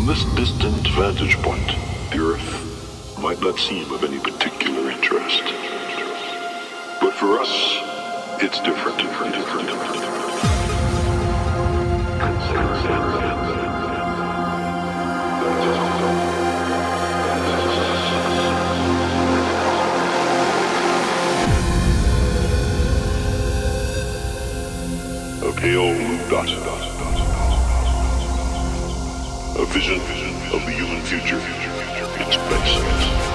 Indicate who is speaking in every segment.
Speaker 1: From this distant vantage point, the Earth might not seem of any particular interest. But for us, it's different. different, different, different. A pale blue dot. Vision of the human future in space.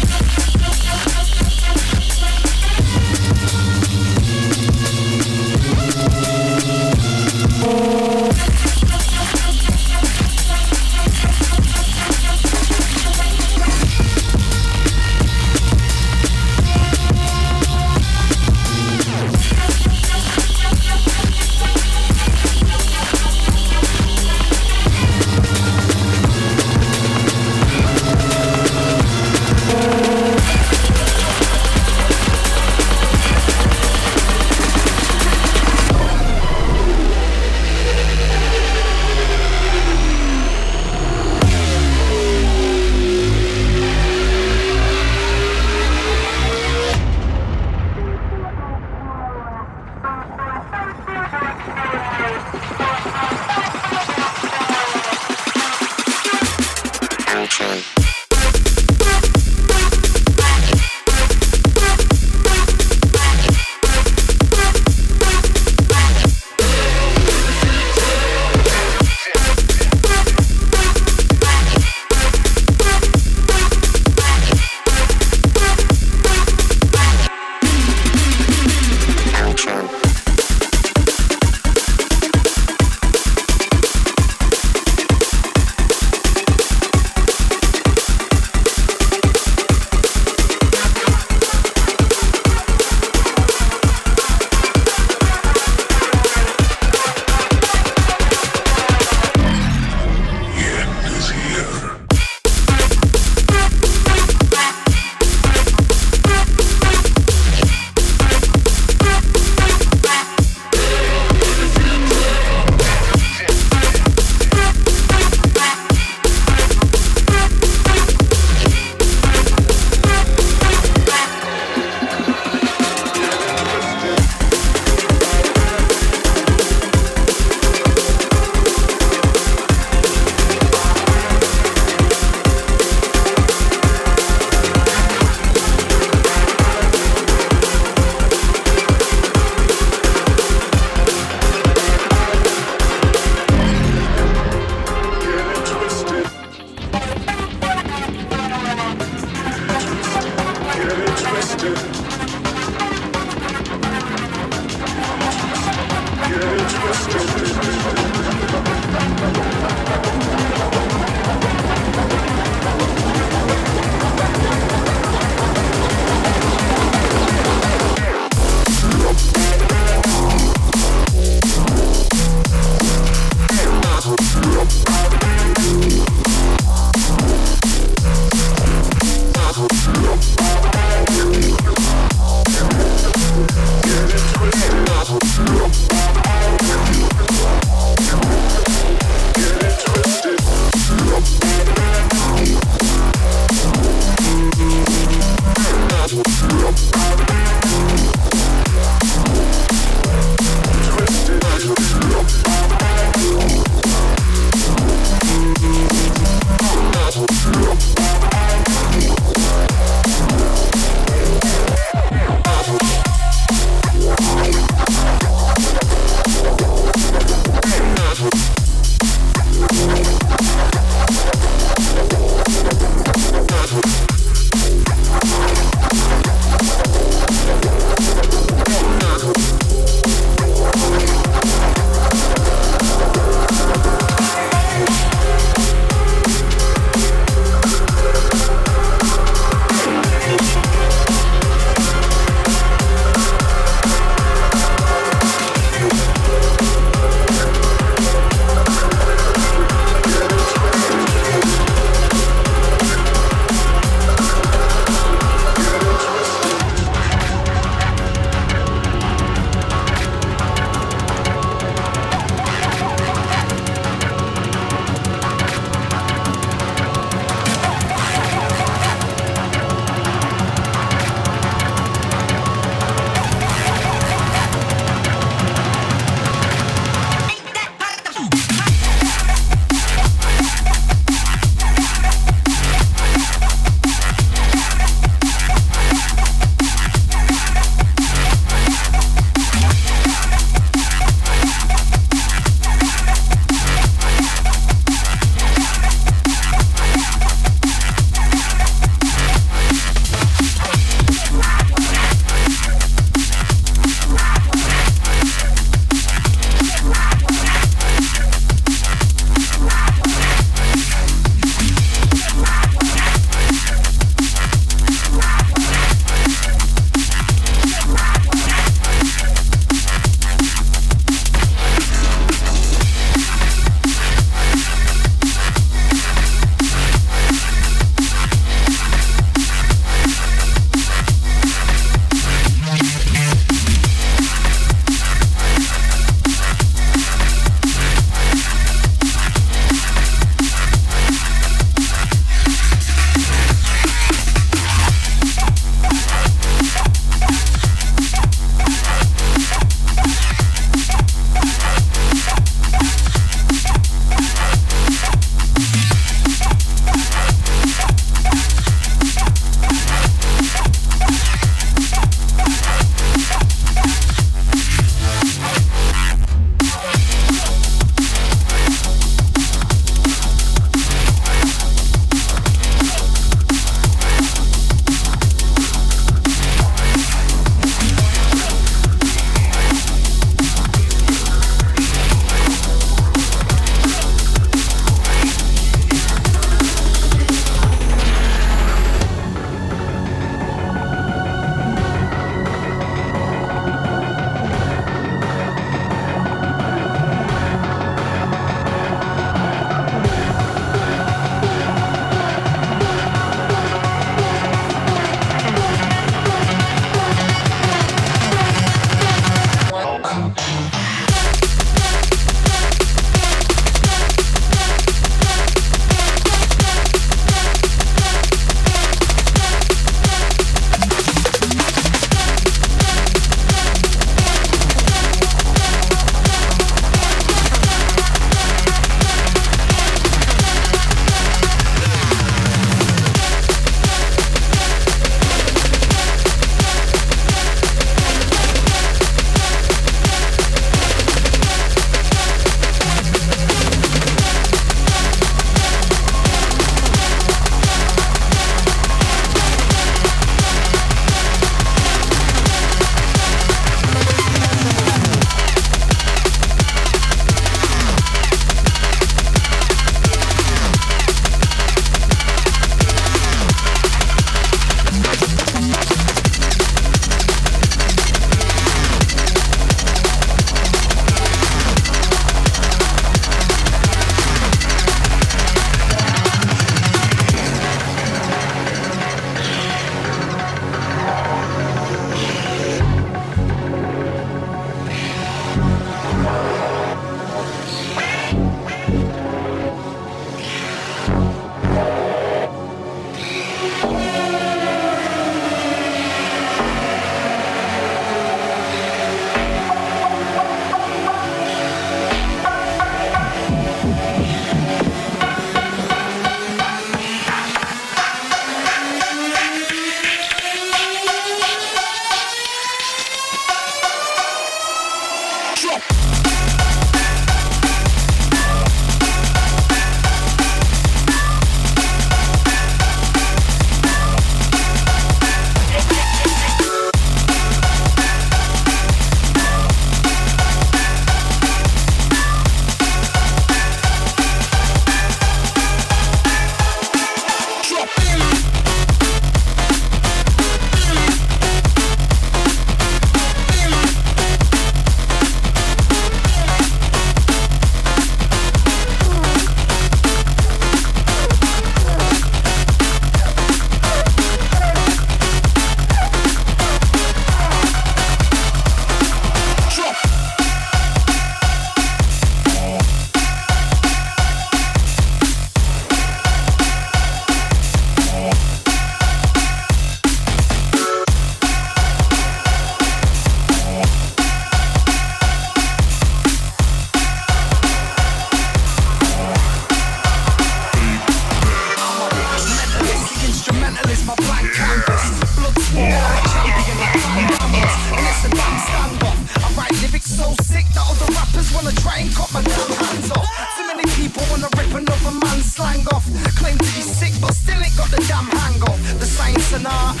Speaker 1: my blank canvas. Blood
Speaker 2: sworn like champion, like Van Damme. And it's a damn standoff. I write lyrics so sick that other rappers wanna try and cut my damn hands off. Too many people wanna rip another man's slang off. Claim to be sick, but still ain't got the damn hang off. The science and art.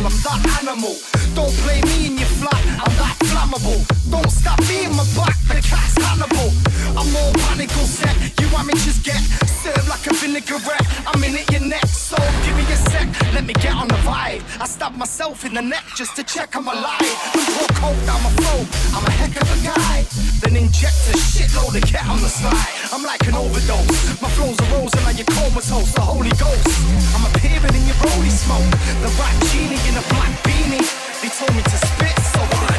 Speaker 2: I'm that animal. Don't play me in your flat. I'm that flammable. Don't stop me in my back. The cat's Hannibal. I'm more panical set. You amateurs get served like a vinaigrette. I'm in at your neck, so give me. Let me get on the vibe. I stab myself in the neck just to check I'm alive. And pour coke down my throat. I'm a heck of a guy. Then inject a shitload of cat on the side. I'm like an overdose. My flows are rosing like your comatose. The Holy Ghost. I'm appearing in your rolly smoke. The rat genie in a black beanie. They told me to spit, so I'm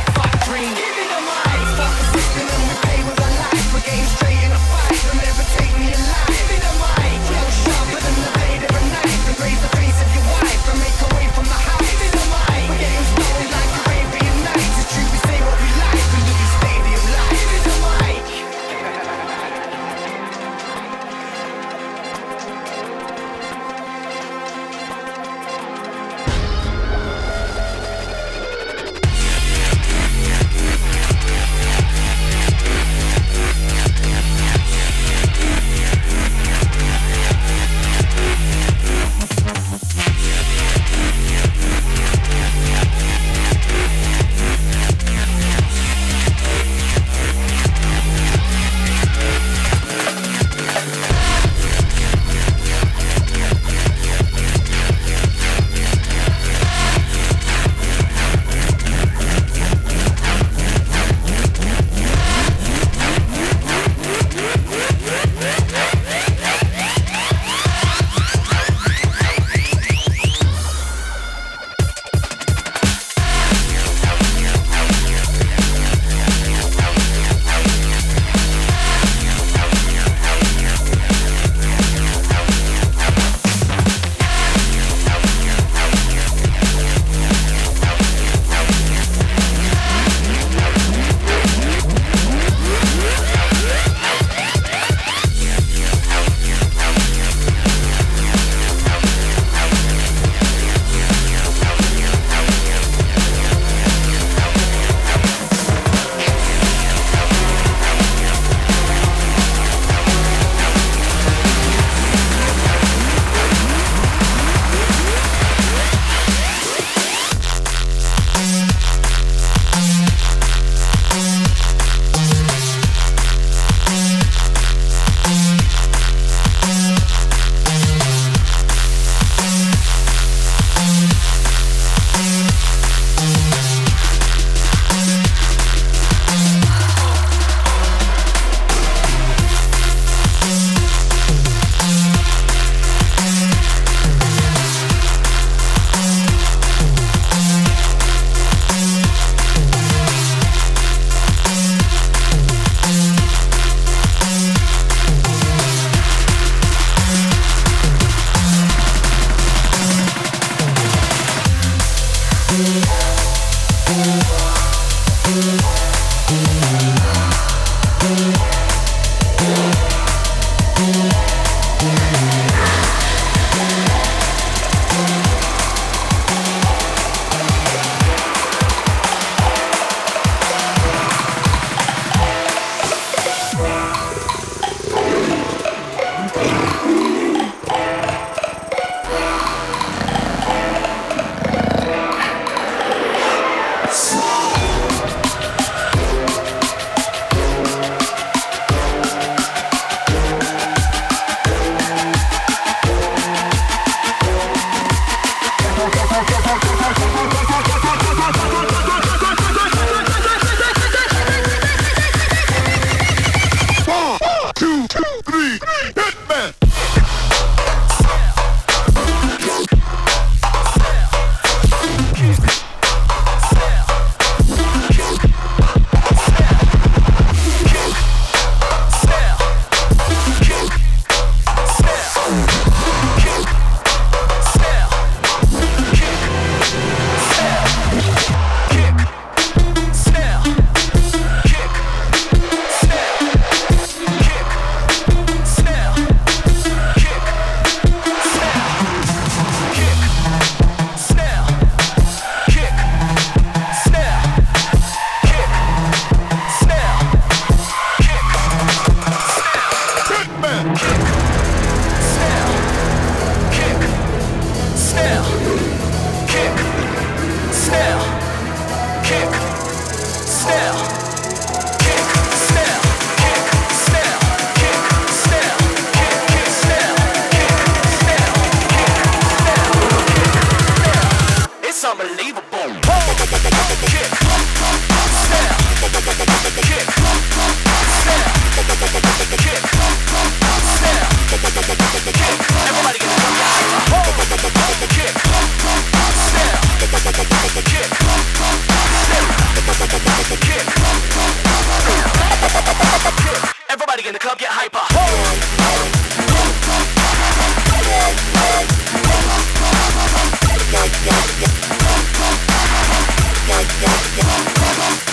Speaker 3: Yeah.